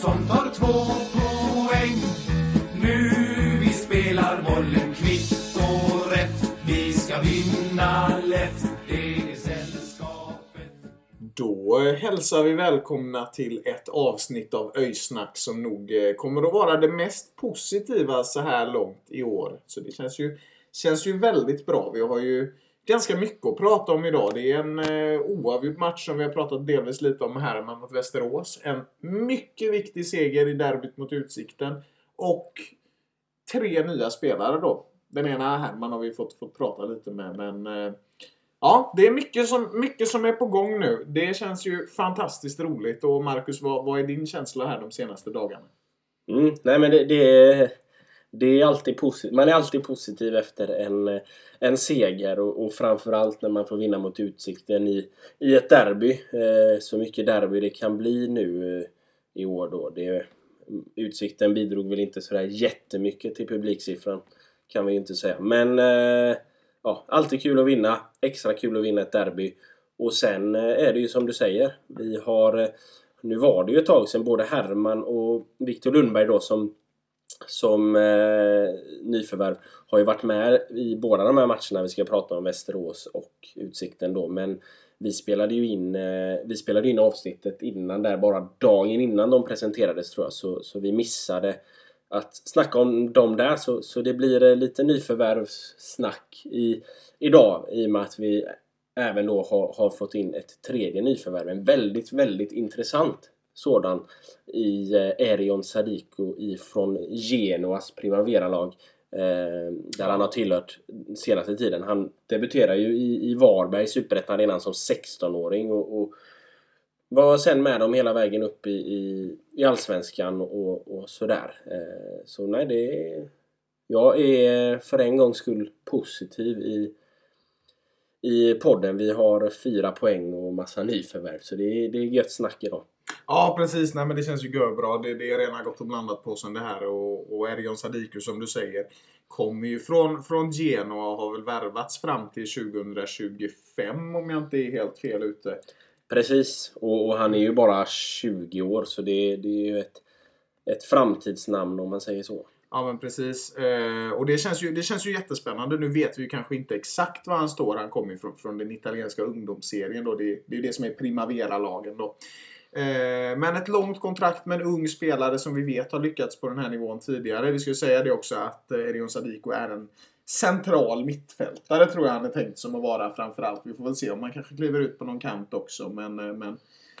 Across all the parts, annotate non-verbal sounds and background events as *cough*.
Som tar två poäng. Nu vi spelar bollen kvitt och rätt. Vi ska vinna lätt. Det är sällskapet. Då hälsar vi välkomna till ett avsnitt av Öjsnack som nog eh, kommer att vara det mest positiva så här långt i år. Så det känns ju, känns ju väldigt bra. Vi har ju ganska mycket att prata om idag. Det är en eh, oavgjord match som vi har pratat delvis lite om här med mot Västerås. En mycket viktig seger i derbyt mot Utsikten. Och tre nya spelare då. Den ena Herman har vi fått, fått prata lite med men eh, Ja, det är mycket som, mycket som är på gång nu. Det känns ju fantastiskt roligt. Och Marcus, vad, vad är din känsla här de senaste dagarna? Mm, nej men det, det, är, det är alltid positivt. Man är alltid positiv efter en, en seger och, och framförallt när man får vinna mot Utsikten i, i ett derby. Eh, så mycket derby det kan bli nu eh, i år då. Det, Utsikten bidrog väl inte sådär jättemycket till publiksiffran kan vi ju inte säga. Men eh, ja, alltid kul att vinna. Extra kul att vinna ett derby. Och sen eh, är det ju som du säger. Vi har... Eh, nu var det ju ett tag sedan både Herman och Viktor Lundberg då som som eh, nyförvärv har ju varit med i båda de här matcherna vi ska prata om Västerås och Utsikten då. Men vi spelade ju in, eh, vi spelade in avsnittet innan där bara dagen innan de presenterades tror jag. Så, så vi missade att snacka om dem där. Så, så det blir eh, lite nyförvärvssnack i, idag i och med att vi även då har, har fått in ett tredje nyförvärv. En väldigt, väldigt intressant sådan i eh, Erion Sadiko ifrån Genoas Primavera-lag. Eh, där han har tillhört senaste tiden. Han debuterade ju i, i Varberg i Superettan redan som 16-åring och, och var sen med dem hela vägen upp i, i, i Allsvenskan och, och sådär. Eh, så nej, det är... Jag är för en gångs skull positiv i, i podden. Vi har fyra poäng och massa nyförvärv så det är, det är gött snack idag. Ja, precis. Nej, men det känns ju bra. Det, det är redan gått och blandat på sen det här. Och, och Erion Sadiku som du säger kommer ju från, från Genoa och har väl värvats fram till 2025 om jag inte är helt fel ute. Precis, och, och han är ju bara 20 år så det, det är ju ett, ett framtidsnamn om man säger så. Ja men precis. Eh, och det känns, ju, det känns ju jättespännande. Nu vet vi ju kanske inte exakt var han står. Han kommer ju från, från den italienska ungdomsserien. Då. Det, det är ju det som är Primavera-lagen då. Eh, men ett långt kontrakt med en ung spelare som vi vet har lyckats på den här nivån tidigare. Vi ska ju säga det också att eh, Erion Sadiko är en central mittfältare tror jag han är tänkt som att vara framförallt. Vi får väl se om han kanske kliver ut på någon kant också. Men, eh, men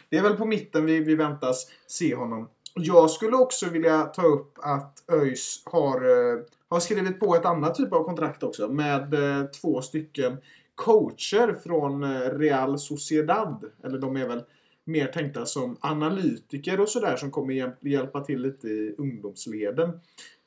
det är väl på mitten vi, vi väntas se honom. Jag skulle också vilja ta upp att ÖIS har, har skrivit på ett annat typ av kontrakt också. Med två stycken coacher från Real Sociedad. Eller de är väl mer tänkta som analytiker och sådär som kommer hjälpa till lite i ungdomsleden.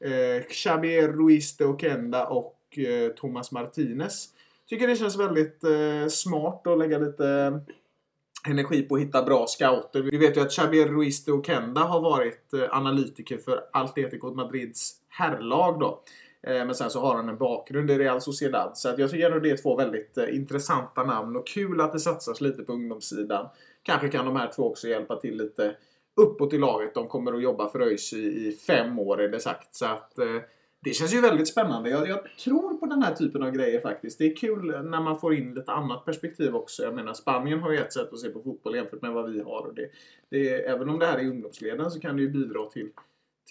Eh, Xavier Ruiz de Okenda och eh, Thomas Martinez. Tycker det känns väldigt eh, smart att lägga lite eh, energi på att hitta bra scouter. Vi vet ju att Xavier Ruiz de Okenda har varit eh, analytiker för Atletico Madrids herrlag då. Eh, men sen så har han en bakgrund i Real Sociedad. Så att jag tycker ändå det är två väldigt eh, intressanta namn och kul att det satsas lite på ungdomssidan. Kanske kan de här två också hjälpa till lite uppåt i laget. De kommer att jobba för ÖIS i, i fem år är det sagt. Så att eh, det känns ju väldigt spännande. Jag, jag tror på den här typen av grejer faktiskt. Det är kul när man får in lite annat perspektiv också. Jag menar Spanien har ju ett sätt att se på fotboll jämfört med vad vi har. Och det, det, även om det här är ungdomsleden så kan det ju bidra till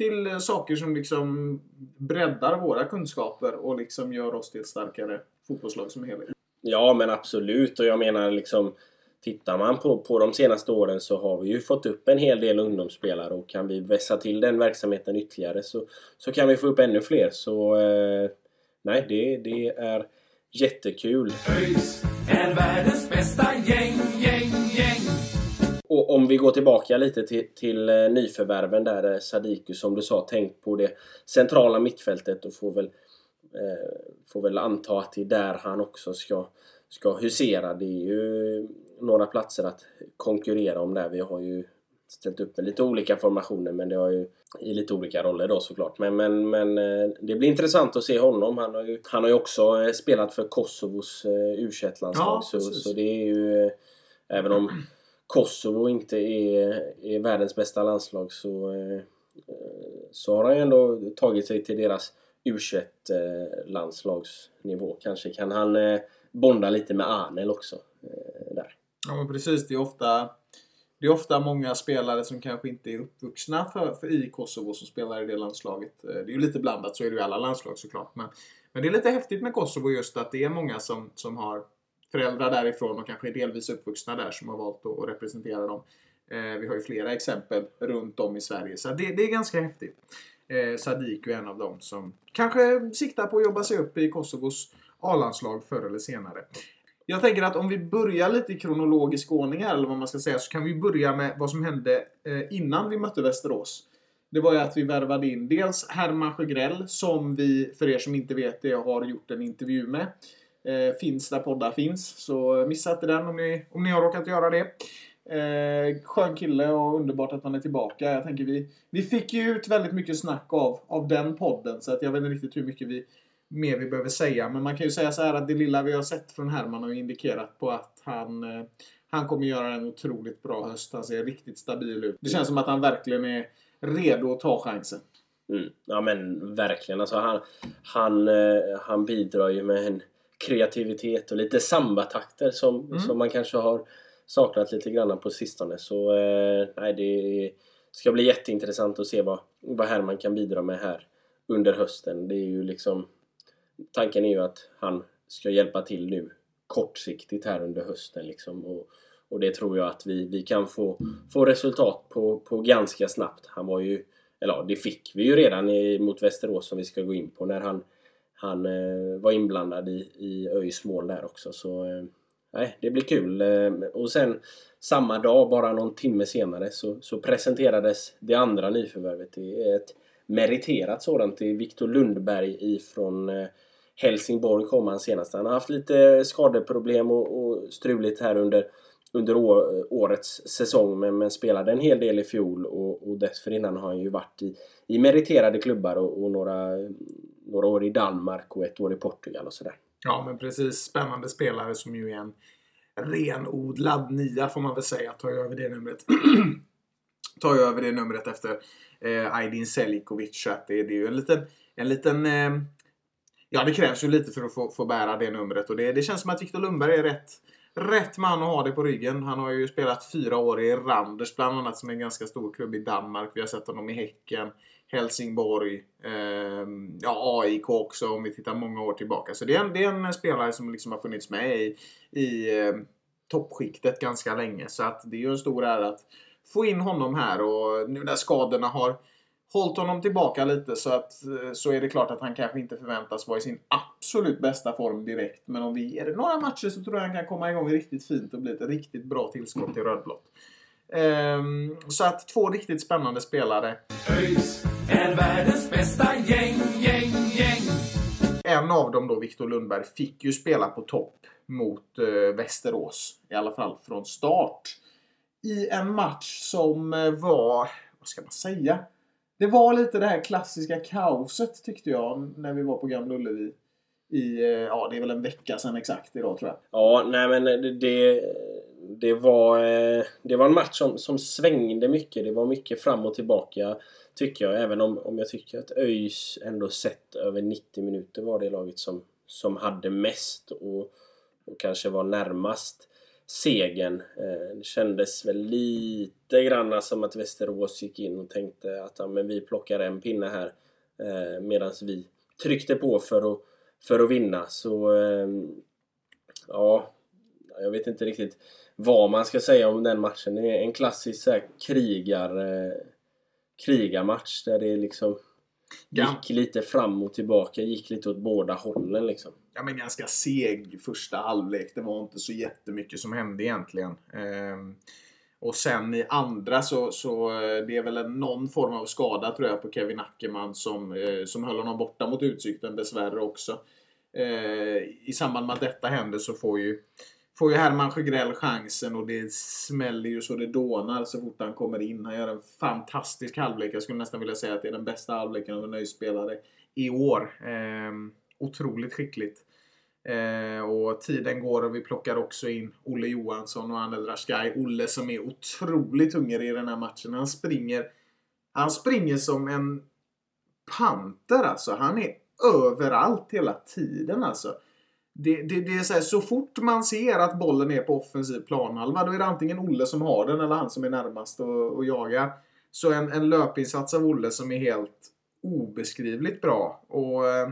till eh, saker som liksom breddar våra kunskaper och liksom gör oss till ett starkare fotbollslag som helhet. Ja men absolut och jag menar liksom tittar man på, på de senaste åren så har vi ju fått upp en hel del ungdomsspelare och kan vi vässa till den verksamheten ytterligare så, så kan vi få upp ännu fler. Så eh, nej, det, det är jättekul. ÖIS är världens bästa gäng, gäng, gäng. Och om vi går tillbaka lite till, till eh, nyförvärven där, eh, Sadiku som du sa, tänk på det centrala mittfältet och får väl, eh, får väl anta att det är där han också ska, ska husera. Det är ju några platser att konkurrera om där. Vi har ju ställt upp med lite olika formationer men det har ju i lite olika roller då såklart. Men, men, men eh, det blir intressant att se honom. Han har ju, han har ju också eh, spelat för Kosovos eh, U21-landslag. Ja, så, precis. så det är ju... Även om Kosovo inte är, är världens bästa landslag så, så har han ju ändå tagit sig till deras U21-landslagsnivå. Kanske kan han bonda lite med Arnel också. Där. Ja men precis, det är ofta det är ofta många spelare som kanske inte är uppvuxna för, för i Kosovo som spelar i det landslaget. Eh, det är ju lite blandat, så är det ju i alla landslag såklart. Men, men det är lite häftigt med Kosovo just att det är många som, som har föräldrar därifrån och kanske är delvis uppvuxna där som har valt att, att representera dem. Eh, vi har ju flera exempel runt om i Sverige, så det, det är ganska häftigt. Eh, Sadiku är en av dem som kanske siktar på att jobba sig upp i Kosovos A-landslag förr eller senare. Jag tänker att om vi börjar lite i kronologisk ordning här, eller vad man ska säga, så kan vi börja med vad som hände eh, innan vi mötte Västerås. Det var ju att vi värvade in dels Herman Sjögrell, som vi, för er som inte vet det, har gjort en intervju med. Eh, finns där poddar finns, så missa inte den om ni, om ni har råkat göra det. Eh, skön kille och underbart att han är tillbaka. Jag tänker vi, vi fick ju ut väldigt mycket snack av, av den podden, så att jag vet inte riktigt hur mycket vi mer vi behöver säga. Men man kan ju säga så här att det lilla vi har sett från Herman har indikerat på att han, eh, han kommer göra en otroligt bra höst. Han ser riktigt stabil ut. Det känns som att han verkligen är redo att ta chansen. Mm. Ja men verkligen. Alltså, han, han, eh, han bidrar ju med en kreativitet och lite sambatakter som, Mm. som man kanske har saknat lite grann på sistone. Så eh, nej, det ska bli jätteintressant att se vad, vad Herman kan bidra med här under hösten. Det är ju liksom Tanken är ju att han ska hjälpa till nu kortsiktigt här under hösten liksom. Och, och det tror jag att vi, vi kan få, få resultat på, på ganska snabbt. Han var ju, eller ja, det fick vi ju redan i, mot Västerås som vi ska gå in på när han, han eh, var inblandad i, i ÖIS mål där också. Så eh, nej, det blir kul. Eh, och sen samma dag, bara någon timme senare, så, så presenterades det andra nyförvärvet. Det är ett meriterat sådant. Det är Viktor Lundberg ifrån eh, Helsingborg kom han senast. Han har haft lite skadeproblem och, och struligt här under, under år, årets säsong men, men spelade en hel del i fjol och, och dessförinnan har han ju varit i, i meriterade klubbar och, och några, några år i Danmark och ett år i Portugal och sådär. Ja, men precis. Spännande spelare som ju är en renodlad nia får man väl säga. Tar ju över det numret. *clears throat* tar över det numret efter eh, Aydin Selikovic. Så att det, det är ju en liten... En liten eh, ja, det krävs ju lite för att få, få bära det numret. Och det, det känns som att Viktor Lundberg är rätt, rätt man att ha det på ryggen. Han har ju spelat fyra år i Randers bland annat, som är en ganska stor klubb i Danmark. Vi har sett honom i Häcken, Helsingborg, eh, ja, AIK också om vi tittar många år tillbaka. Så det är en, det är en spelare som liksom har funnits med i, i eh, toppskiktet ganska länge. Så att det är ju en stor ära att få in honom här och nu när skadorna har hållit honom tillbaka lite så, att, eh, så är det klart att han kanske inte förväntas vara i sin absolut bästa form direkt. Men om vi ger det några matcher så tror jag han kan komma igång riktigt fint och bli ett riktigt bra tillskott till rödblått. Ehm, så att två riktigt spännande spelare. ÖIS är världens bästa gäng, gäng, gäng. En av dem då, Viktor Lundberg, fick ju spela på topp mot eh, Västerås. I alla fall från start. I en match som eh, var, vad ska man säga? Det var lite det här klassiska kaoset tyckte jag när vi var på Gamla Ullevi. I, eh, ja det är väl en vecka sedan exakt idag tror jag. Ja, nej men eh, det, det, det, var, eh, det var en match som, som svängde mycket. Det var mycket fram och tillbaka tycker jag. Även om, om jag tycker att ÖIS ändå sett över 90 minuter var det laget som, som hade mest och, och kanske var närmast segern. Eh, det kändes väl lite grann som att Västerås gick in och tänkte att ja, men vi plockar en pinne här eh, medan vi tryckte på för att, för att vinna. Så ehm, ja, jag vet inte riktigt vad man ska säga om den matchen. Det är en klassisk så här, krigar, eh, krigarmatch där det liksom Ja. gick lite fram och tillbaka, gick lite åt båda hållen liksom. ja, men ganska seg första halvlek. Det var inte så jättemycket som hände egentligen. Ehm, och sen i andra så, så eh, det är väl någon form av skada tror jag på Kevin Ackerman som, eh, som höll honom borta mot Utsikten dessvärre också. Eh, I samband med att detta händer så får ju Får ju Herman Sjögrell chansen och det smäller ju så det dånar så fort han kommer in. Han gör en fantastisk halvlek. Jag skulle nästan vilja säga att det är den bästa halvleken av en nöjspelare i år. Eh, otroligt skickligt. Eh, och tiden går och vi plockar också in Olle Johansson och Anel Rashkai. Olle som är otroligt hungrig i den här matchen. Han springer, han springer som en panter alltså. Han är överallt hela tiden alltså. Det, det, det är så, här, så fort man ser att bollen är på offensiv planhalva då är det antingen Olle som har den eller han som är närmast och, och jagar. Så en, en löpinsats av Olle som är helt obeskrivligt bra. Och eh,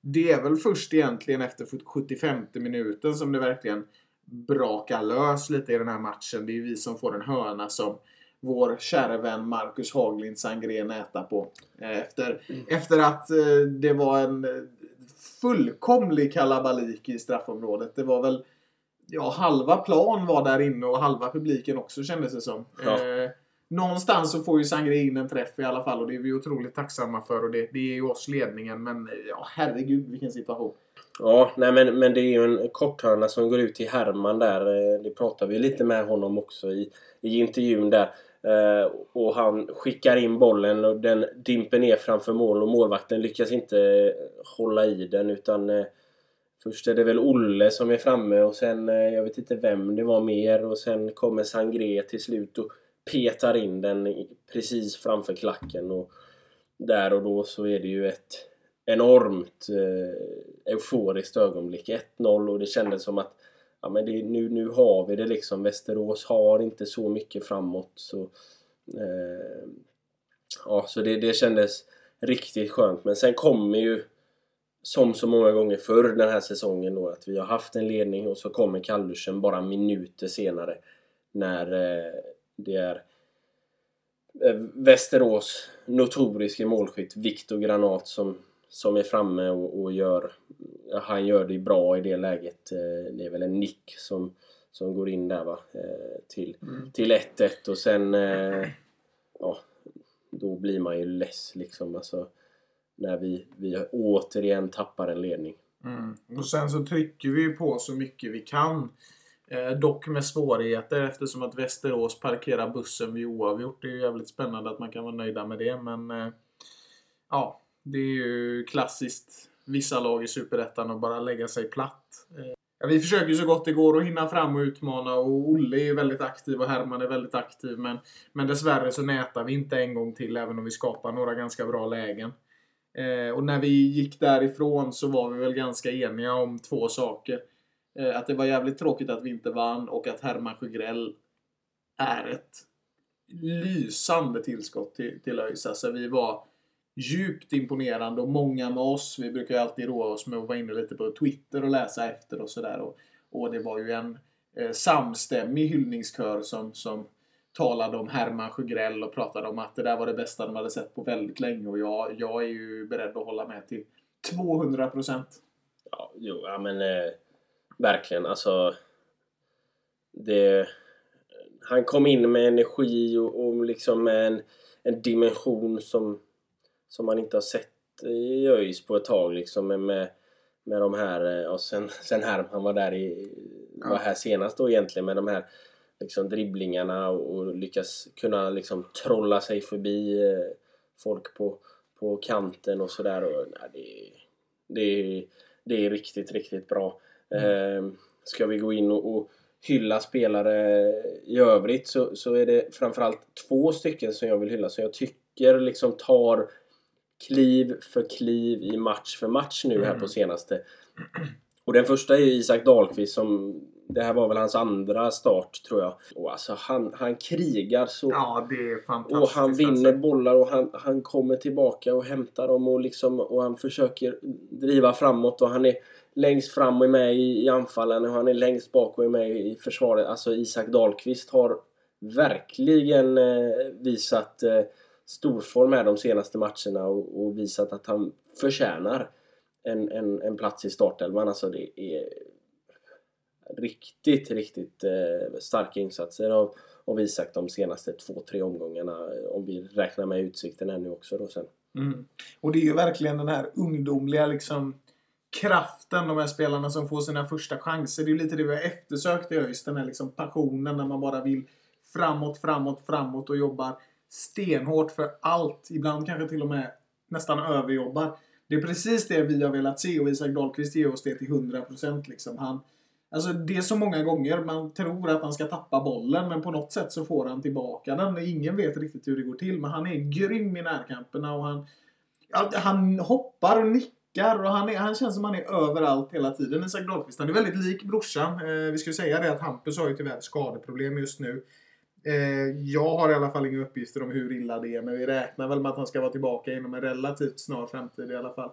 det är väl först egentligen efter 75 minuten som det verkligen brakar lös lite i den här matchen. Det är vi som får en hörna som vår kära vän Marcus Haglind Sangré nätar på. Eh, Efter, efter att eh, det var en fullkomlig kalabalik i straffområdet. Det var väl Ja, halva plan var där inne och halva publiken också kändes det som. Ja. Eh, någonstans så får ju Sangré in en träff i alla fall och det är vi otroligt tacksamma för och det, det är ju oss ledningen men eh, ja, herregud vilken situation. Ja, nej men, men det är ju en korthörna som går ut till Herman där. Eh, Det pratade vi lite med honom också i, i intervjun där. Eh, och han skickar in bollen och den dimper ner framför mål och målvakten lyckas inte eh, hålla i den utan eh, Först är det väl Olle som är framme och sen, eh, jag vet inte vem det var mer och sen kommer Sangré till slut och petar in den precis framför klacken och där och då så är det ju ett enormt eh, euforiskt ögonblick. 1-0 och det kändes som att ja, men det, nu, nu har vi det liksom. Västerås har inte så mycket framåt. Så, eh, ja, så det, det kändes riktigt skönt. Men sen kommer ju som så många gånger förr den här säsongen då att vi har haft en ledning och så kommer kallduschen bara minuter senare när eh, det är eh, Västerås notoriske målskytt Viktor Granat som, som är framme och, och gör han gör det bra i det läget. Eh, Det är väl en nick som, som går in där va eh, till, till 1-1 och sen eh, ja, då blir man ju less liksom alltså när vi, vi återigen tappar en ledning. Och sen så trycker vi ju på så mycket vi kan. Eh, dock med svårigheter eftersom att Västerås parkerar bussen vid oavgjort. Det är ju jävligt spännande att man kan vara nöjda med det men eh, ja, det är ju klassiskt vissa lag i Superettan och bara lägga sig platt. Eh, ja, vi försöker ju så gott det går att hinna fram och utmana och Olle är väldigt aktiv och Herman är väldigt aktiv men, men dessvärre så nätar vi inte en gång till även om vi skapar några ganska bra lägen. Eh, och när vi gick därifrån så var vi väl ganska eniga om två saker. Eh, att det var jävligt tråkigt att vi inte vann och att Herman Sjögrell är ett lysande tillskott till, till ÖIS. Alltså vi var djupt imponerande och många med oss. Vi brukar ju alltid roa oss med att vara inne lite på Twitter och läsa efter och sådär. Och, och det var ju en eh, samstämmig hyllningskör som, som talade om Herman Sjögrell och pratade om att det där var det bästa de hade sett på väldigt länge. Och jag, jag är ju beredd att hålla med till 200 procent. Ja, jo, ja men eh, verkligen alltså. Det, han kom in med energi och, och liksom med en, en dimension som, som man inte har sett i ÖIS på ett tag liksom med, med, med de här, eh, och sen, sen här, han var där i, var här senast då egentligen med de här liksom dribblingarna och, och lyckas kunna liksom trolla sig förbi eh, folk på, på kanten och sådär. och, nej, Det, det, är- det är riktigt, riktigt bra. Eh, ska vi gå in och, och hylla spelare i övrigt så, så är det framförallt två stycken som jag vill hylla som jag tycker liksom tar kliv för kliv i match för match nu här på senaste. Och den första är ju Isak Dahlqvist som det här var väl hans andra start tror jag. Och alltså han, han krigar så... Ja, det är fantastiskt. och han vinner alltså. bollar och han, han kommer tillbaka och hämtar dem och, liksom, och han försöker driva framåt och han är längst fram och är med i, i anfallen och han är längst bak och är med i försvaret. Alltså Isak Dahlqvist har verkligen eh, visat eh, storform här de senaste matcherna och, och visat att han förtjänar en, en, en plats i startelvan. Alltså det är riktigt, riktigt eh, starka insatser av, av Isak de senaste två, tre omgångarna. Om vi räknar med utsikten ännu också då sen. Mm. Och det är ju verkligen den här ungdomliga liksom kraften, de här spelarna som får sina första chanser. Det är ju lite det vi har eftersökt i ÖIS. Den här liksom passionen när man bara vill framåt, framåt, framåt och jobbar stenhårt för allt. Ibland kanske till och med nästan överjobbar. Det är precis det vi har velat se och Isak Dahlqvist ger oss det till 100% liksom. Han, alltså det är så många gånger man tror att han ska tappa bollen men på något sätt så får han tillbaka den. Ingen vet riktigt hur det går till men han är grym i närkamperna och han, han hoppar och nickar och han, är, han känns som han är överallt hela tiden. Isak Dahlqvist, han är väldigt lik brorsan. Eh, vi skulle säga det att Hampus har ju tyvärr skadeproblem just nu. Eh, jag har i alla fall inga uppgifter om hur illa det är men vi räknar väl med att han ska vara tillbaka inom en relativt snar framtid i alla fall.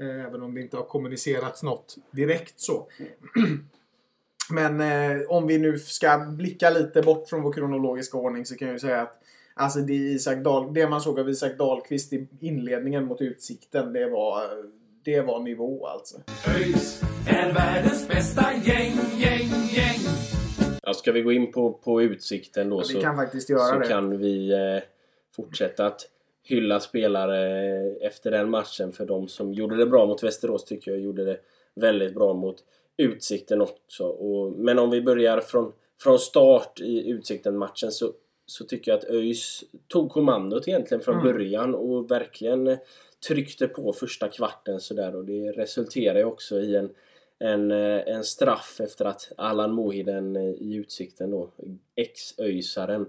Eh, även om det inte har kommunicerats något direkt så. *clears throat* Men eh, om vi nu ska blicka lite bort från vår kronologiska ordning så kan jag ju säga att Alltså det, Isak Dahl, det man såg av Isak Dahlqvist i inledningen mot Utsikten, det var, det var nivå alltså. ÖIS är världens bästa gäng, gäng, gäng. Ja, ska vi gå in på, på utsikten då Vi så, kan så kan vi eh, fortsätta att hylla spelare efter den matchen. För de som gjorde det bra mot Västerås tycker jag gjorde det väldigt bra mot Utsikten också. Och, men om vi börjar från, från start i Utsikten-matchen så, så tycker jag att ÖIS tog kommandot egentligen från Mm. början och verkligen tryckte på första kvarten sådär och det resulterar ju också i en en, eh, en straff efter att Allan Mohiden eh, i Utsikten då, ex-öisaren,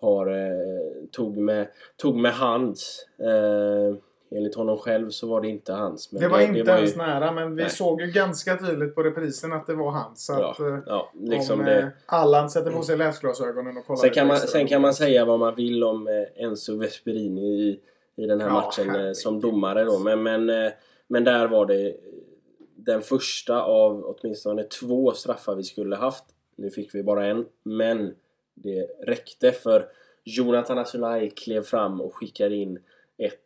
har, eh, tog, med, tog med hands. Eh, enligt honom själv så var det inte hans. Men Det var inte var ju- ens nära, men vi Nej. såg ju ganska tydligt på reprisen att det var hans. Så Ja, att, ja, liksom om det. Allan sätter på sig läsglasögonen och kollar Sen kan, man, sen kan man säga vad man vill om eh, Enzo Vesperini i, i den här Ja, matchen eh, som domare då. Men, men, men där var det den första av åtminstone två straffar vi skulle haft. Nu fick vi bara en, men det räckte för Jonathan Asulaj klev fram och skickade in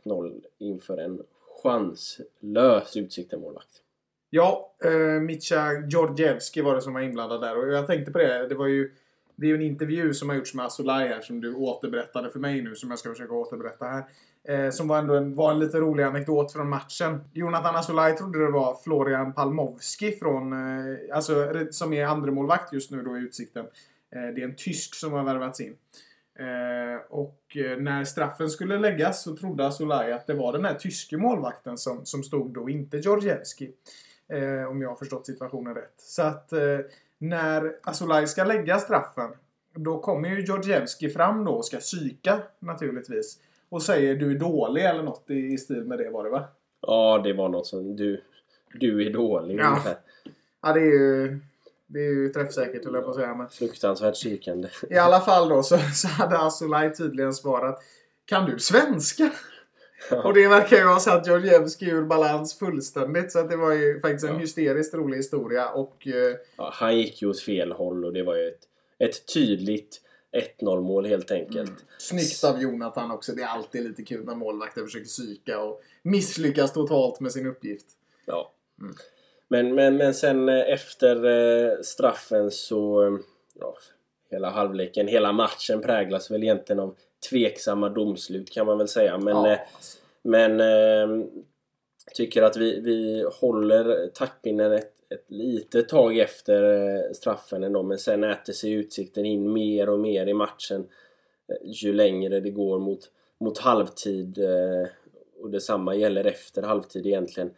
1-0 inför en chanslös Utsikten-målvakt. Ja, eh, Mitja Georgievski var det som var inblandad där. Och jag tänkte på det. Det var ju det är ju en intervju som har gjorts med Asulaj här som du återberättade för mig nu som jag ska försöka återberätta här. Eh, som var ändå en, var en lite rolig anekdot från matchen. Jonathan Asolaj trodde det var Florian Palmovski från, eh, alltså, som är andremålvakt just nu då i Utsikten. Eh, det är en tysk som har värvats in. Eh, och eh, när straffen skulle läggas så trodde Asolaj att det var den här tyske målvakten som, som stod då, inte Georgievski. Eh, om jag har förstått situationen rätt. Så att eh, när Asolaj ska lägga straffen då kommer ju Georgievski fram då och ska psyka naturligtvis. Och säger du är dålig eller något i, i stil med det var det va? Ja, det var något som du, du är dålig Ja. ungefär. Ja det är ju, det är ju träffsäkert höll jag på att säga. Men Fruktansvärt psykande. I alla fall då så, så hade Asulaj tydligen svarat Kan du svenska? Och det verkar ju ha satt Georgievski ur balans fullständigt. Så att det var ju faktiskt en Ja. hysteriskt rolig historia. Och eh, Ja, han gick ju åt fel håll och det var ju ett, ett tydligt 1-0 mål helt enkelt. snyggt av Jonathan också. Det är alltid lite kul när målvakter försöker psyka och misslyckas totalt med sin uppgift. Ja. Men, men, men sen eh, efter eh, straffen så... eh, Ja, hela halvleken, hela matchen präglas väl egentligen av tveksamma domslut kan man väl säga. Men, ja, men tycker att vi, vi håller taktpinnen ett, ett litet tag efter eh, straffen ändå. Men sen äter sig utsikten in mer och mer i matchen eh, ju längre det går mot, mot halvtid. Eh, och detsamma gäller efter halvtid egentligen.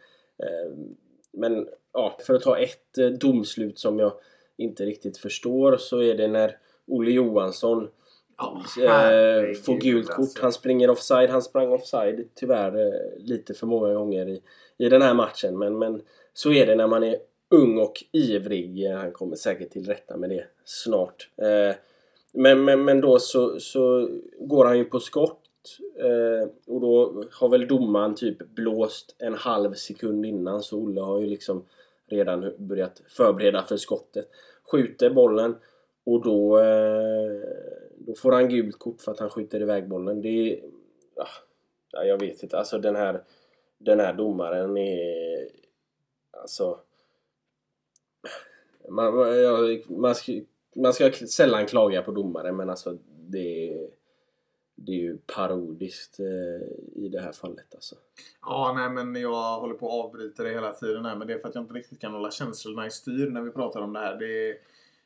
Men ja, för att ta ett domslut som jag inte riktigt förstår så är det när Olle Johansson herregud, får gult kort. alltså. Han springer offside. Han sprang offside tyvärr lite för många gånger i, i den här matchen. Men, men så är det när man är ung och ivrig. Eh, han kommer säkert till rätta med det snart. Eh, men, men, men då så, så går han ju på skott eh, och då har väl domaren typ blåst en halv sekund innan så Olle har ju liksom redan börjat förbereda för skottet. Skjuter bollen och då, då får han gult kort för att han skjuter iväg bollen. Det är... Ah, ja, jag vet inte. Alltså den här, den här domaren är... Alltså... Man, man, man, ska, man ska sällan klaga på domare men alltså det är, det är ju parodiskt eh, i det här fallet alltså. Ja, nej men jag håller på att avbryta det hela tiden här men det är för att jag inte riktigt kan hålla känslorna i styr när vi pratar om det här. Det är,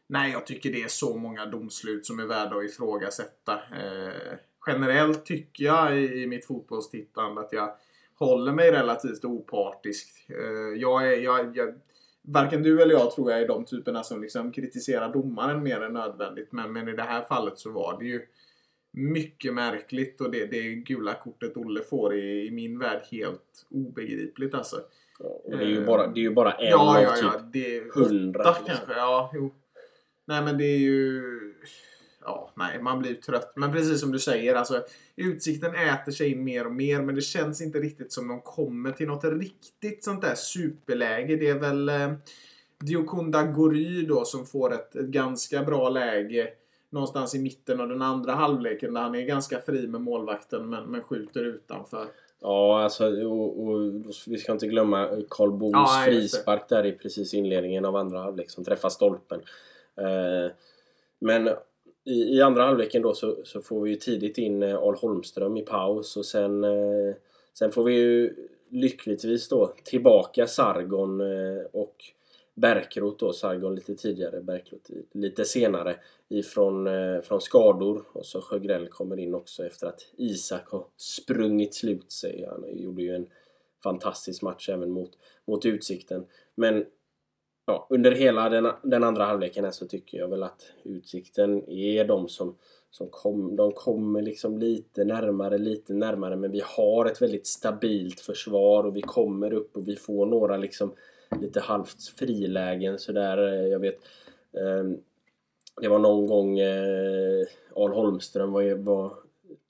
nej, jag tycker det är så många domslut som är värda att ifrågasätta. Eh, generellt tycker jag i, i mitt fotbollstittande att jag håller mig relativt opartisk. Eh, jag är, jag, jag, varken du eller jag tror jag är de typerna som liksom kritiserar domaren mer än nödvändigt. Men, men i det här fallet så var det ju mycket märkligt och det, det gula kortet Olle får är i min värld helt obegripligt alltså. Ja, och det är ju bara, det är ju bara en ja, av ja, typ ja, det är hundra. liksom. kanske. Ja, jo. Nej men det är ju... Ja, nej, man blir trött. Men precis som du säger, alltså Utsikten äter sig mer och mer men det känns inte riktigt som de kommer till något riktigt sånt där superläge. Det är väl eh, Diokunda Gory då som får ett, ett ganska bra läge någonstans i mitten av den andra halvleken där han är ganska fri med målvakten men, men skjuter utanför. Ja, alltså och, och, vi ska inte glömma Karl Boos Ja, frispark där i precis inledningen av andra halvlek som träffar stolpen. Eh, men i, i andra halvleken då så, så får vi ju tidigt in eh, Al Holmström i paus och sen, eh, sen får vi ju lyckligtvis då tillbaka Sargon eh, och Bärkroth då, Sargon lite tidigare, Bärkroth lite senare ifrån från skador och så Sjögrell kommer in också efter att Isak har sprungit slut sig. Han gjorde ju en fantastisk match även mot, mot Utsikten. Men ja, under hela den, den andra halvleken här så tycker jag väl att Utsikten är de som, som kom, de kommer liksom lite närmare, lite närmare men vi har ett väldigt stabilt försvar och vi kommer upp och vi får några liksom lite halvt frilägen sådär. Eh, jag vet eh, det var någon gång eh, Al Holmström var, var,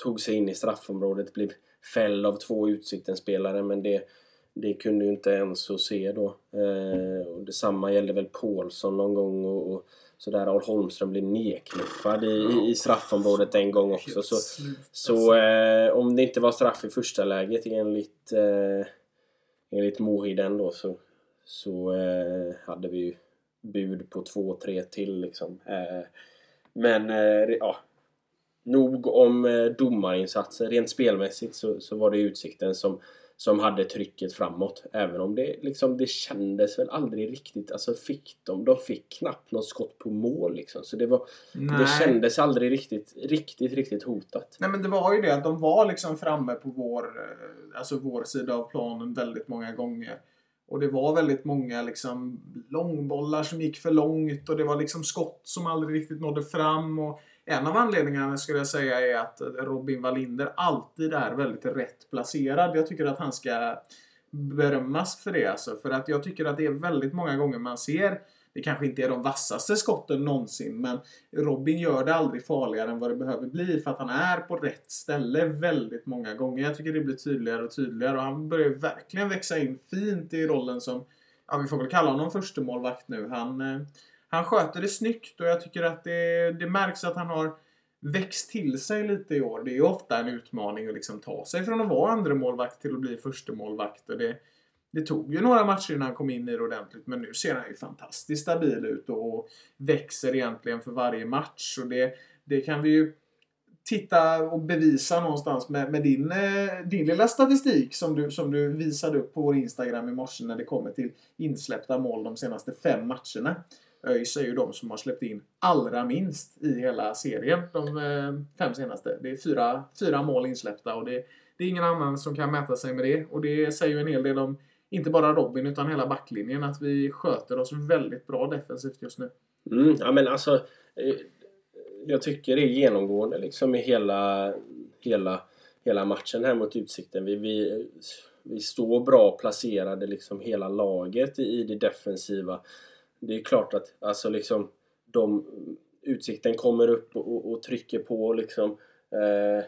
tog sig in i straffområdet, blev fälld av två Utsikten-spelare men det, det kunde ju inte ens att se då. Eh, och detsamma gällde väl Paulsson någon gång och, och sådär. Al Holmström blev nedknuffad i, i straffområdet en gång också. Så, så eh, om det inte var straff i första läget enligt, eh, enligt Mohiden då så, så eh, hade vi ju bud på två, tre till liksom. Eh, men eh, ja, nog om eh, domarinsatser. Rent spelmässigt så, så var det Utsikten som, som hade trycket framåt. Även om det, liksom, det kändes väl aldrig riktigt. Alltså fick de, de fick knappt något skott på mål liksom. Så det, var, det kändes aldrig riktigt, riktigt, riktigt hotat. Nej men det var ju det att de var liksom framme på vår, eh, alltså vår sida av planen väldigt många gånger. Och det var väldigt många liksom långbollar som gick för långt och det var liksom skott som aldrig riktigt nådde fram. Och en av anledningarna skulle jag säga är att Robin Wallinder alltid är väldigt rätt placerad. Jag tycker att han ska berömmas för det alltså. För att jag tycker att det är väldigt många gånger man ser det kanske inte är de vassaste skotten någonsin men Robin gör det aldrig farligare än vad det behöver bli för att han är på rätt ställe väldigt många gånger. Jag tycker det blir tydligare och tydligare och han börjar verkligen växa in fint i rollen som, ja vi får väl kalla honom förstemålvakt nu. Han, eh, han sköter det snyggt och jag tycker att det, det märks att han har växt till sig lite i år. Det är ju ofta en utmaning att liksom ta sig från att vara andra målvakt till att bli första målvakt och det, det tog ju några matcher innan han kom in i det ordentligt men nu ser han ju fantastiskt stabil ut och växer egentligen för varje match. Och det, det kan vi ju titta och bevisa någonstans med, med din, eh, din lilla statistik som du, som du visade upp på vår Instagram i morse när det kommer till insläppta mål de senaste fem matcherna. ÖIS är ju de som har släppt in allra minst i hela serien de eh, fem senaste. Det är fyra, fyra mål insläppta och det, det är ingen annan som kan mäta sig med det. Och det säger ju en hel del om inte bara Robin utan hela backlinjen att vi sköter oss väldigt bra defensivt just nu. Mm, ja men alltså eh, Jag tycker det är genomgående liksom i hela Hela Hela matchen här mot Utsikten. Vi, vi vi står bra placerade liksom hela laget i, i det defensiva. Det är klart att alltså liksom de, Utsikten kommer upp och, och, trycker på liksom. Eh,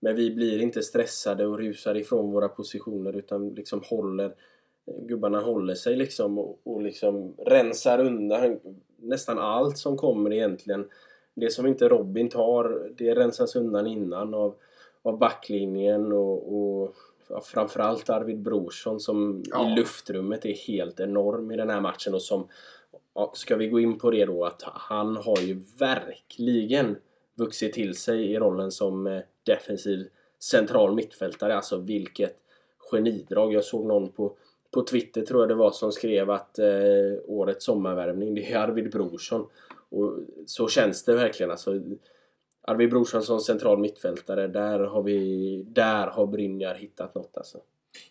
men vi blir inte stressade och rusar ifrån våra positioner utan liksom håller gubbarna håller sig liksom och, och liksom rensar undan nästan allt som kommer egentligen. Det som inte Robin tar, det rensas undan innan av, av backlinjen och, och framförallt Arvid Brorsson som ja. i luftrummet är helt enorm i den här matchen och som ja, Ska vi gå in på det då att han har ju verkligen vuxit till sig i rollen som eh, defensiv central mittfältare. Alltså vilket genidrag. Jag såg någon på på Twitter tror jag det var som skrev att eh, årets sommarvärvning det är Arvid Brorsson. Och så känns det verkligen. Alltså, Arvid Brorsson som central mittfältare, där har, vi, där har Brynjar hittat något alltså.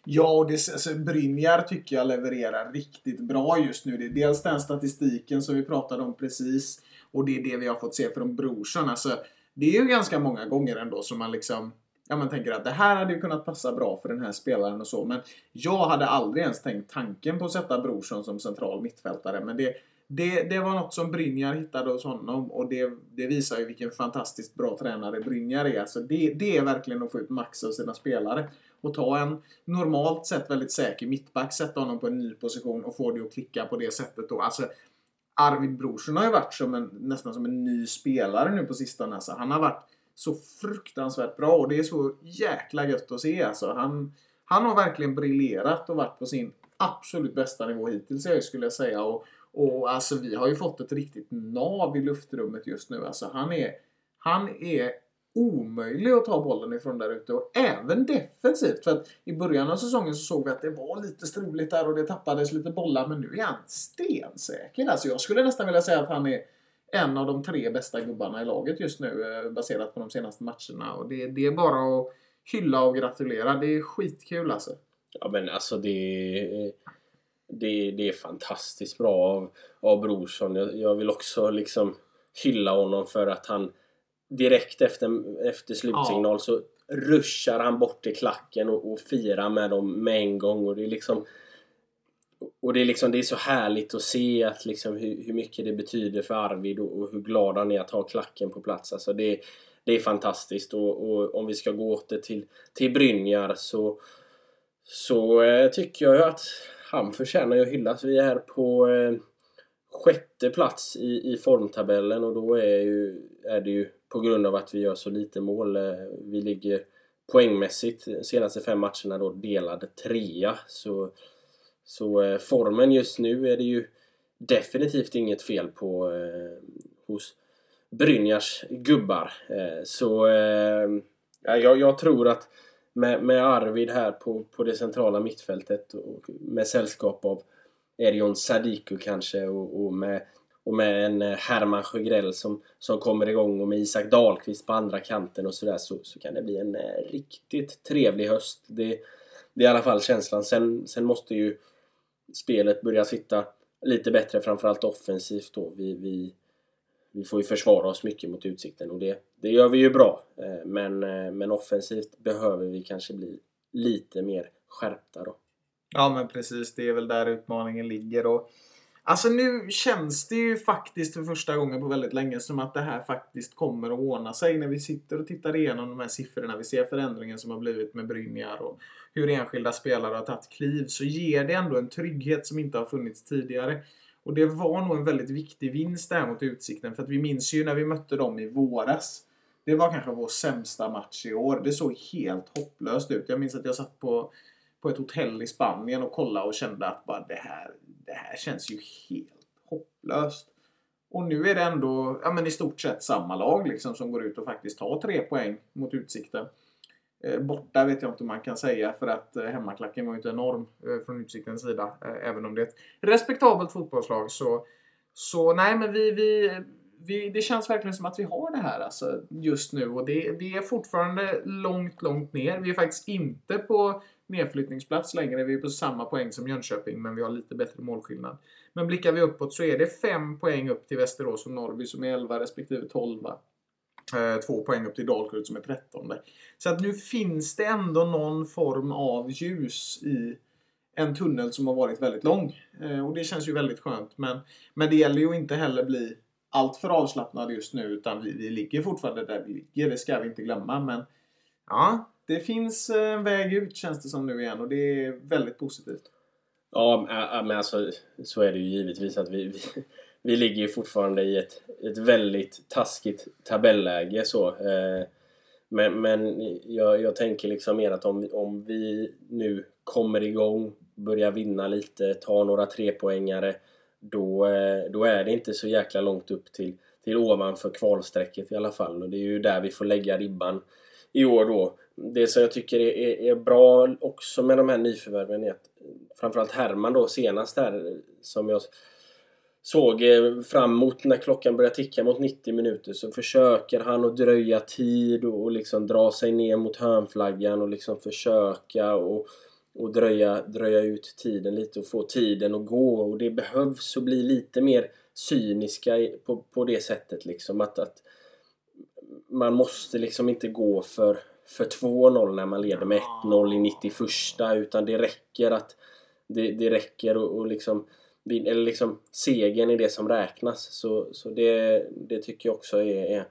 Ja, och det, alltså, Brynjar tycker jag levererar riktigt bra just nu. Det är dels den statistiken som vi pratade om precis och det är det vi har fått se från Brorsson. Alltså, det är ju ganska många gånger ändå som man liksom ja, man tänker att det här hade ju kunnat passa bra för den här spelaren och så. Men jag hade aldrig ens tänkt tanken på att sätta Brorsson som central mittfältare. Men det, det, det var något som Brynjar hittade hos honom och det, det visar ju vilken fantastiskt bra tränare Brynjar är. Alltså det, det är verkligen att få ut max av sina spelare. Och ta en normalt sett väldigt säker mittback, sätta honom på en ny position och få det att klicka på det sättet då. Alltså, Arvid Brorsson har ju varit som en, nästan som en ny spelare nu på sistone. Alltså, han har varit så fruktansvärt bra och det är så jäkla gött att se alltså. Han, han har verkligen briljerat och varit på sin absolut bästa nivå hittills skulle jag säga. Och, och alltså vi har ju fått ett riktigt nav i luftrummet just nu. Alltså han är, han är omöjlig att ta bollen ifrån där ute och även defensivt. För att i början av säsongen så såg vi att det var lite struligt där och det tappades lite bollar men nu är han stensäker. Alltså jag skulle nästan vilja säga att han är en av de tre bästa gubbarna i laget just nu eh, baserat på de senaste matcherna. Och det, det är bara att hylla och gratulera. Det är skitkul alltså. Ja men alltså det... Det, det är fantastiskt bra av, av Brorsson. Jag, jag vill också liksom hylla honom för att han direkt efter, efter slutsignal ja. så ruschar han bort till klacken och, och firar med dem med en gång. Och det är liksom och det är, liksom, det är så härligt att se att liksom hur, hur mycket det betyder för Arvid och, och, hur glad han är att ha klacken på plats. Alltså det, det är fantastiskt och, och om vi ska gå åter till, till Brynjar så, så eh, tycker jag att han förtjänar att hyllas. Vi är här på eh, sjätte plats i, i formtabellen och då är, ju, är det ju på grund av att vi gör så lite mål. Eh, vi ligger poängmässigt de senaste fem matcherna då delad trea. Så så eh, formen just nu är det ju definitivt inget fel på eh, hos Brynjars gubbar. Eh, så eh, jag, jag, tror att med, med, Arvid här på, på det centrala mittfältet och med sällskap av Erion Sadiku kanske och, och, med, och med en eh, Herman Sjögrell som, som kommer igång och med Isak Dahlqvist på andra kanten och sådär så, så kan det bli en eh, riktigt trevlig höst. Det, det är i alla fall känslan. Sen, sen måste ju spelet börja sitta lite bättre, framförallt offensivt då. Vi, vi, vi får ju försvara oss mycket mot Utsikten och det, det gör vi ju bra. Eh, men, men offensivt behöver vi kanske bli lite mer skärpta då. Ja men precis, det är väl där utmaningen ligger. Och Alltså nu känns det ju faktiskt för första gången på väldigt länge som att det här faktiskt kommer att ordna sig. När vi sitter och tittar igenom de här siffrorna. Vi ser förändringen som har blivit med Brynjar och hur enskilda spelare har tagit kliv. Så ger det ändå en trygghet som inte har funnits tidigare. Och det var nog en väldigt viktig vinst där mot Utsikten. För att vi minns ju när vi mötte dem i våras. Det var kanske vår sämsta match i år. Det såg helt hopplöst ut. Jag minns att jag satt på på ett hotell i Spanien och kollade och kände att bara det här, det här känns ju helt hopplöst. Och nu är det ändå ja, men i stort sett samma lag liksom, som går ut och faktiskt tar tre poäng mot Utsikten. Eh, borta vet jag inte om man kan säga för att eh, hemmaklacken var ju inte enorm eh, från Utsiktens sida. Även om det är ett respektabelt fotbollslag så, så nej men vi, vi, vi, det känns verkligen som att vi har det här alltså, just nu och det, det är fortfarande långt, långt ner. Vi är faktiskt inte på nedflyttningsplats längre. Vi är på samma poäng som Jönköping, men vi har lite bättre målskillnad. Men blickar vi uppåt så är det 5 poäng upp till Västerås och Norrby som är 11 respektive 12. Eh, två poäng upp till Dalkurd som är 13. Så att nu finns det ändå någon form av ljus i en tunnel som har varit väldigt lång. Eh, och det känns ju väldigt skönt. Men, men det gäller ju inte heller bli allt för avslappnad just nu utan vi, vi ligger fortfarande där vi ligger. Det ska vi inte glömma. Men ja, det finns en väg ut känns det som nu igen och det är väldigt positivt. Ja, men alltså så är det ju givetvis att vi, vi, *laughs* vi ligger ju fortfarande i ett, ett väldigt taskigt tabelläge så. Eh, men, men jag, jag tänker liksom mer att om, om vi nu kommer igång, börjar vinna lite, tar några trepoängare då, eh, då är det inte så jäkla långt upp till, till ovanför kvalstrecket i alla fall. Och det är ju där vi får lägga ribban i år då. Det som jag tycker är, är, är bra också med de här nyförvärven är att framförallt Herman då senast här som jag såg eh, fram emot när klockan börjar ticka mot 90 minuter så försöker han att dröja tid och, liksom dra sig ner mot hörnflaggan och liksom försöka och, och dröja, dröja ut tiden lite och få tiden att gå och det behövs att bli lite mer cyniska på, på det sättet liksom att, att man måste liksom inte gå för, för 2-0 när man leder med 1-0 i 91 utan det räcker att det, det räcker och, och liksom eller liksom segern är det som räknas. Så, så det, det tycker jag också är, är,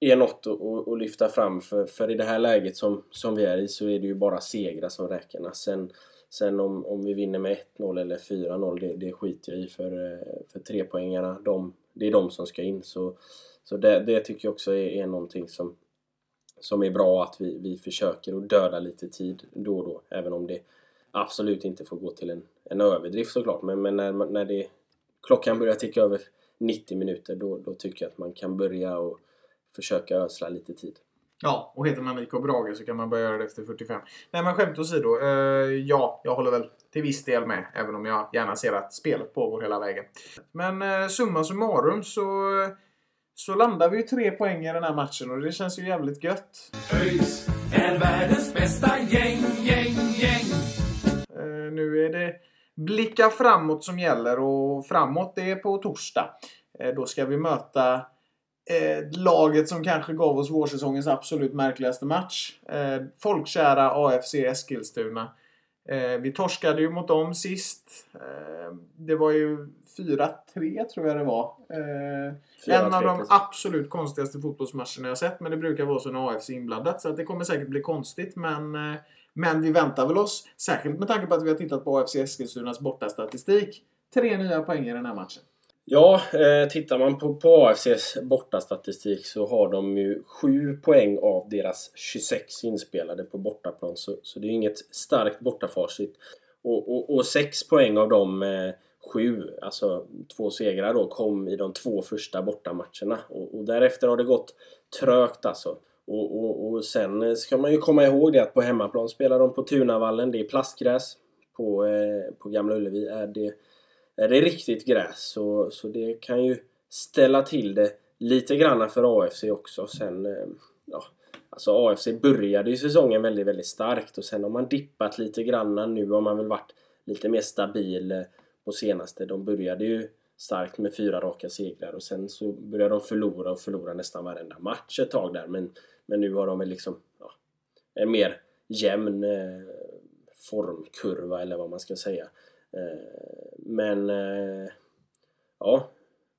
är något att, att, lyfta fram. För, för i det här läget som, som vi är i så är det ju bara segrar som räknas. Sen, sen om, om vi vinner med 1-0 eller 4-0 det, det skiter jag i. För, eh, för trepoängarna, de, det är de som ska in. Så, så det, det tycker jag också är, är någonting som, som är bra att vi, vi försöker att döda lite tid då och då. Även om det absolut inte får gå till en, en överdrift såklart. Men, men när, när det, klockan börjar ticka över 90 minuter då, då tycker jag att man kan börja och försöka ösla lite tid. Ja, och heter man Nico Brage så kan man börja göra det efter 45. Nej men skämt åsido. Eh, ja, jag håller väl till viss del med. Även om jag gärna ser att spelet pågår hela vägen. Men eh, summa summarum så, så landar vi ju tre poäng i den här matchen och det känns ju jävligt gött. ÖIS är världens bästa gäng, gäng, gäng. Eh, nu är det blicka framåt som gäller och framåt det är på torsdag. Eh, då ska vi möta eh, laget som kanske gav oss vårsäsongens absolut märkligaste match. Eh, folkkära AFC Eskilstuna. Eh, vi torskade ju mot dem sist. Eh, det var ju 4-3 tror jag det var. Eh, en av de absolut konstigaste fotbollsmatcherna jag sett. Men det brukar vara så när AFC är inblandat. Så det kommer säkert bli konstigt. Men, eh, men vi väntar väl oss, särskilt med tanke på att vi har tittat på AFC Eskilstunas bortastatistik, tre nya poäng i den här matchen. Ja, eh, tittar man på, på AFCs bortastatistik så har de ju 7 poäng av deras 26 inspelade på bortaplan. Så, så det är inget starkt bortafacit. Och, och, och 6 poäng av de eh, 7, alltså två segrar då, kom i de två första bortamatcherna. Och, och därefter har det gått trögt alltså. Och, och, och sen eh, ska man ju komma ihåg det att på hemmaplan spelar de på Tunavallen. Det är plastgräs. På, eh, på Gamla Ullevi är det är det riktigt gräs så, så det kan ju ställa till det lite grann för AFC också. Sen, eh, ja, alltså AFC började ju säsongen väldigt, väldigt starkt och sen har man dippat lite grann. Nu har man väl varit lite mer stabil eh, på senaste. De började ju starkt med fyra raka segrar och sen så började de förlora och förlora nästan varenda match ett tag där. Men, men nu har de väl liksom ja, en mer jämn eh, formkurva eller vad man ska säga. Eh, men eh, ja,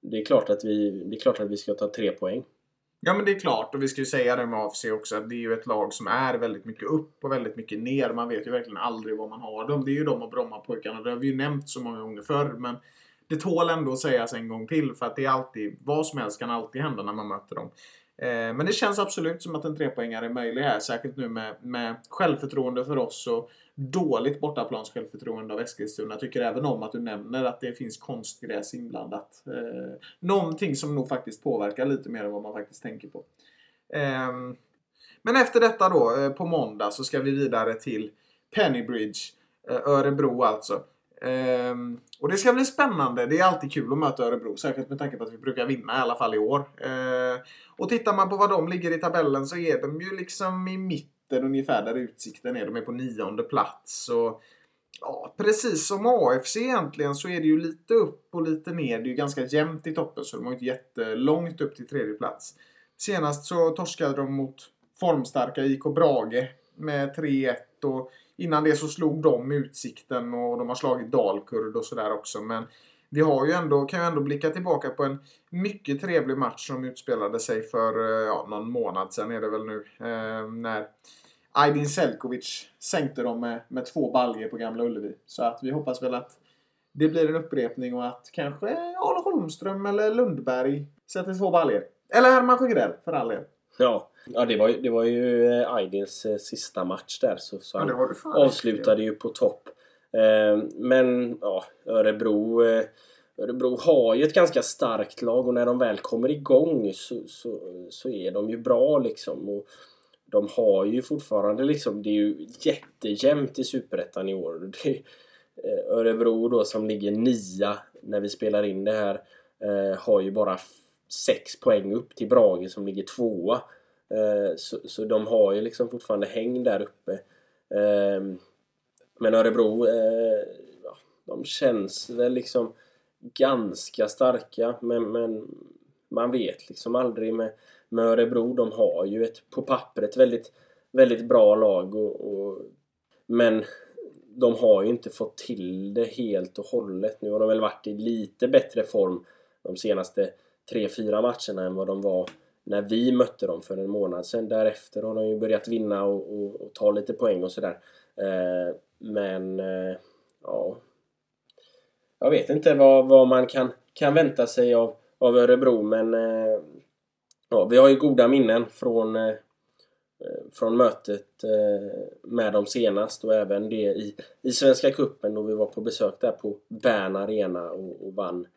det är, klart att vi, det är klart att vi ska ta tre poäng. Ja men det är klart och vi ska ju säga det med AFC också att det är ju ett lag som är väldigt mycket upp och väldigt mycket ner. Man vet ju verkligen aldrig vad man har dem. Det är ju de och Brommapojkarna. Det har vi ju nämnt så många gånger förr men det tål ändå att sägas en gång till för att det är alltid, vad som helst kan alltid hända när man möter dem. Eh, men det känns absolut som att en trepoängare är möjlig här. Särskilt nu med, med självförtroende för oss och dåligt bortaplans självförtroende av Eskilstuna. Jag tycker även om att du nämner att det finns konstgräs inblandat. Eh, någonting som nog faktiskt påverkar lite mer än vad man faktiskt tänker på. Eh, men efter detta då, eh, på måndag, så ska vi vidare till Pennybridge. Eh, Örebro alltså. Ehm, och det ska bli spännande. Det är alltid kul att möta Örebro. Särskilt med tanke på att vi brukar vinna i alla fall i år. Ehm, och tittar man på var de ligger i tabellen så är de ju liksom i mitten ungefär där utsikten är. De är på nionde plats. Och, ja, precis som AFC egentligen så är det ju lite upp och lite ner. Det är ju ganska jämnt i toppen så de har inte jättelångt upp till tredje plats. senast så torskade de mot formstarka IK Brage med 3-1 och innan det så slog de Utsikten och de har slagit Dalkurd och sådär också. Men vi har ju ändå, kan ju ändå blicka tillbaka på en mycket trevlig match som utspelade sig för eh, ja, någon månad sedan är det väl nu. Eh, när Aydin Selkovic sänkte dem med, med två baljer på Gamla Ullevi. Så att vi hoppas väl att det blir en upprepning och att kanske Arne Holmström eller Lundberg sätter två baljer. Eller Herman Sjögrell för all del. Ja, ja det, var det var ju eh, Aydins eh, sista match där. Så, så han avslutade ju på topp. Eh, men ja, Örebro, eh, Örebro har ju ett ganska starkt lag och när de väl kommer igång så, så, så är de ju bra liksom. Och de har ju fortfarande liksom, det är ju jättejämnt i Superettan i år. *laughs* Det Örebro då som ligger nia när vi spelar in det här har ju bara sex poäng upp till Brage som ligger tvåa. Eh, så, så de har ju liksom fortfarande häng där uppe. Eh, men Örebro, eh, ja, de känns väl liksom ganska starka men, men man vet liksom aldrig med, med Örebro. De har ju ett på pappret väldigt, väldigt bra lag och, och men de har ju inte fått till det helt och hållet. Nu har de väl varit i lite bättre form de senaste 3-4 matcherna än vad de var när vi mötte dem för en månad sedan. Därefter har de ju börjat vinna och, och, och ta lite poäng och sådär. Eh, men eh, ja, jag vet inte vad, vad man kan, kan vänta sig av, av Örebro men eh, ja, vi har ju goda minnen från, eh, från mötet eh, med dem senast och även det i, i Svenska Cupen då vi var på besök där på Bern Arena och, och vann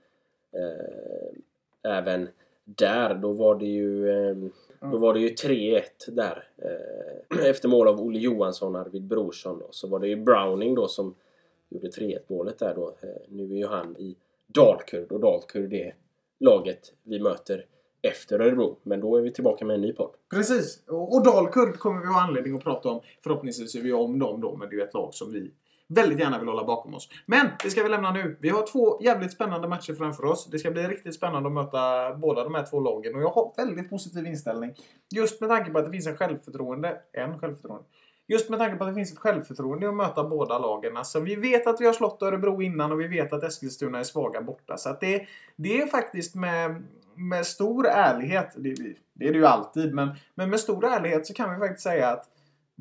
eh, även där. Då var det ju, eh, då var det ju 3-1 där. Eh, *clears throat* efter mål av Olle Johansson och Arvid Brorsson. Och så var det ju Browning då som gjorde 3-1 målet där då. Eh, nu är ju han i Dalkurd och Dalkurd är laget vi möter efter Örebro. Men då är vi tillbaka med en ny podd. Precis. Och, och Dalkurd kommer vi ha anledning att prata om. Förhoppningsvis är vi om dem då, men det är ju ett lag som vi väldigt gärna vill hålla bakom oss. Men det ska vi lämna nu. Vi har två jävligt spännande matcher framför oss. Det ska bli riktigt spännande att möta båda de här två lagen. Och jag har väldigt positiv inställning. Just med tanke på att det finns en självförtroende. En självförtroende. Just med tanke på att det finns ett självförtroende att möta båda lagen. Alltså, vi vet att vi har slått Örebro innan och vi vet att Eskilstuna är svaga borta. Så att det, det är faktiskt med, med stor ärlighet, det, det är det ju alltid, men, men med stor ärlighet så kan vi faktiskt säga att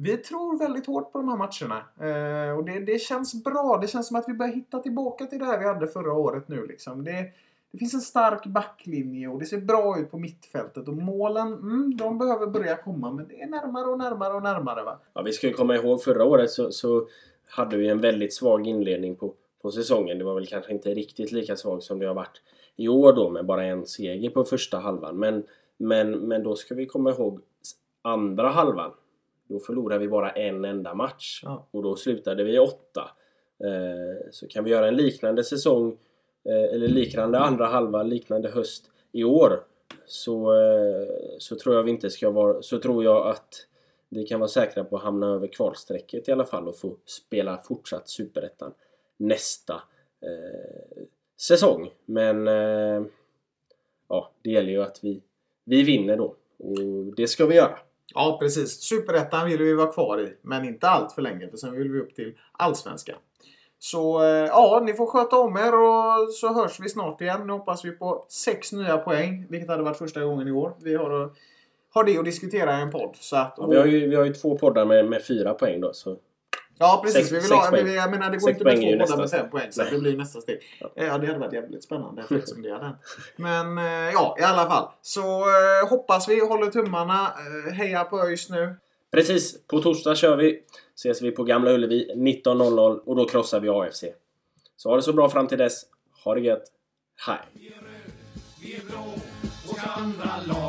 vi tror väldigt hårt på de här matcherna. Eh, och det, det känns bra. Det känns som att vi börjar hitta tillbaka till det här vi hade förra året nu. Liksom. Det, det finns en stark backlinje och det ser bra ut på mittfältet. Och målen, mm, de behöver börja komma. Men det är närmare och närmare och närmare. Va? Ja, vi ska ju komma ihåg förra året så, så hade vi en väldigt svag inledning på, på säsongen. Det var väl kanske inte riktigt lika svag som det har varit i år då med bara en seger på första halvan. Men, men, men då ska vi komma ihåg andra halvan. Då förlorade vi bara en enda match. Ja. Och då slutade vi åtta. Eh, så kan vi göra en liknande säsong eh, eller liknande andra halva, liknande höst i år. Så, eh, så tror jag vi inte ska vara... Så tror jag att vi kan vara säkra på att hamna över kvalstrecket i alla fall och få spela fortsatt Superettan nästa eh, säsong. Men eh, ja, det gäller ju att vi, vi vinner då. Och det ska vi göra. Ja, precis. Superettan vill vi vara kvar i, men inte allt för länge. För sen vill vi upp till Allsvenskan. Så eh, ja, ni får sköta om er och så hörs vi snart igen. Nu hoppas vi på sex nya poäng, vilket hade varit första gången i år. Vi har, eh, har det att diskutera i en podd. Så att, Ja, vi, har ju, vi har ju två poddar med, med fyra poäng då. Så Ja, precis. Sex- vi vill ha, poäng. vi, jag menar, det går Sex inte med är två båda nästa med fem poäng. Så Nej. det blir nästa steg. *laughs* Ja. Ja. det hade varit jävligt spännande faktiskt om det hade hänt. Men eh, ja, i alla fall. Så eh, hoppas vi, håller tummarna. Eh, heja på ÖIS nu. precis, på torsdag kör vi. Ses vi på Gamla Ullevi 19.00 och då krossar vi AFC. Så ha det så bra fram till dess. Ha det gött. Hej! Vi är blå och andra laget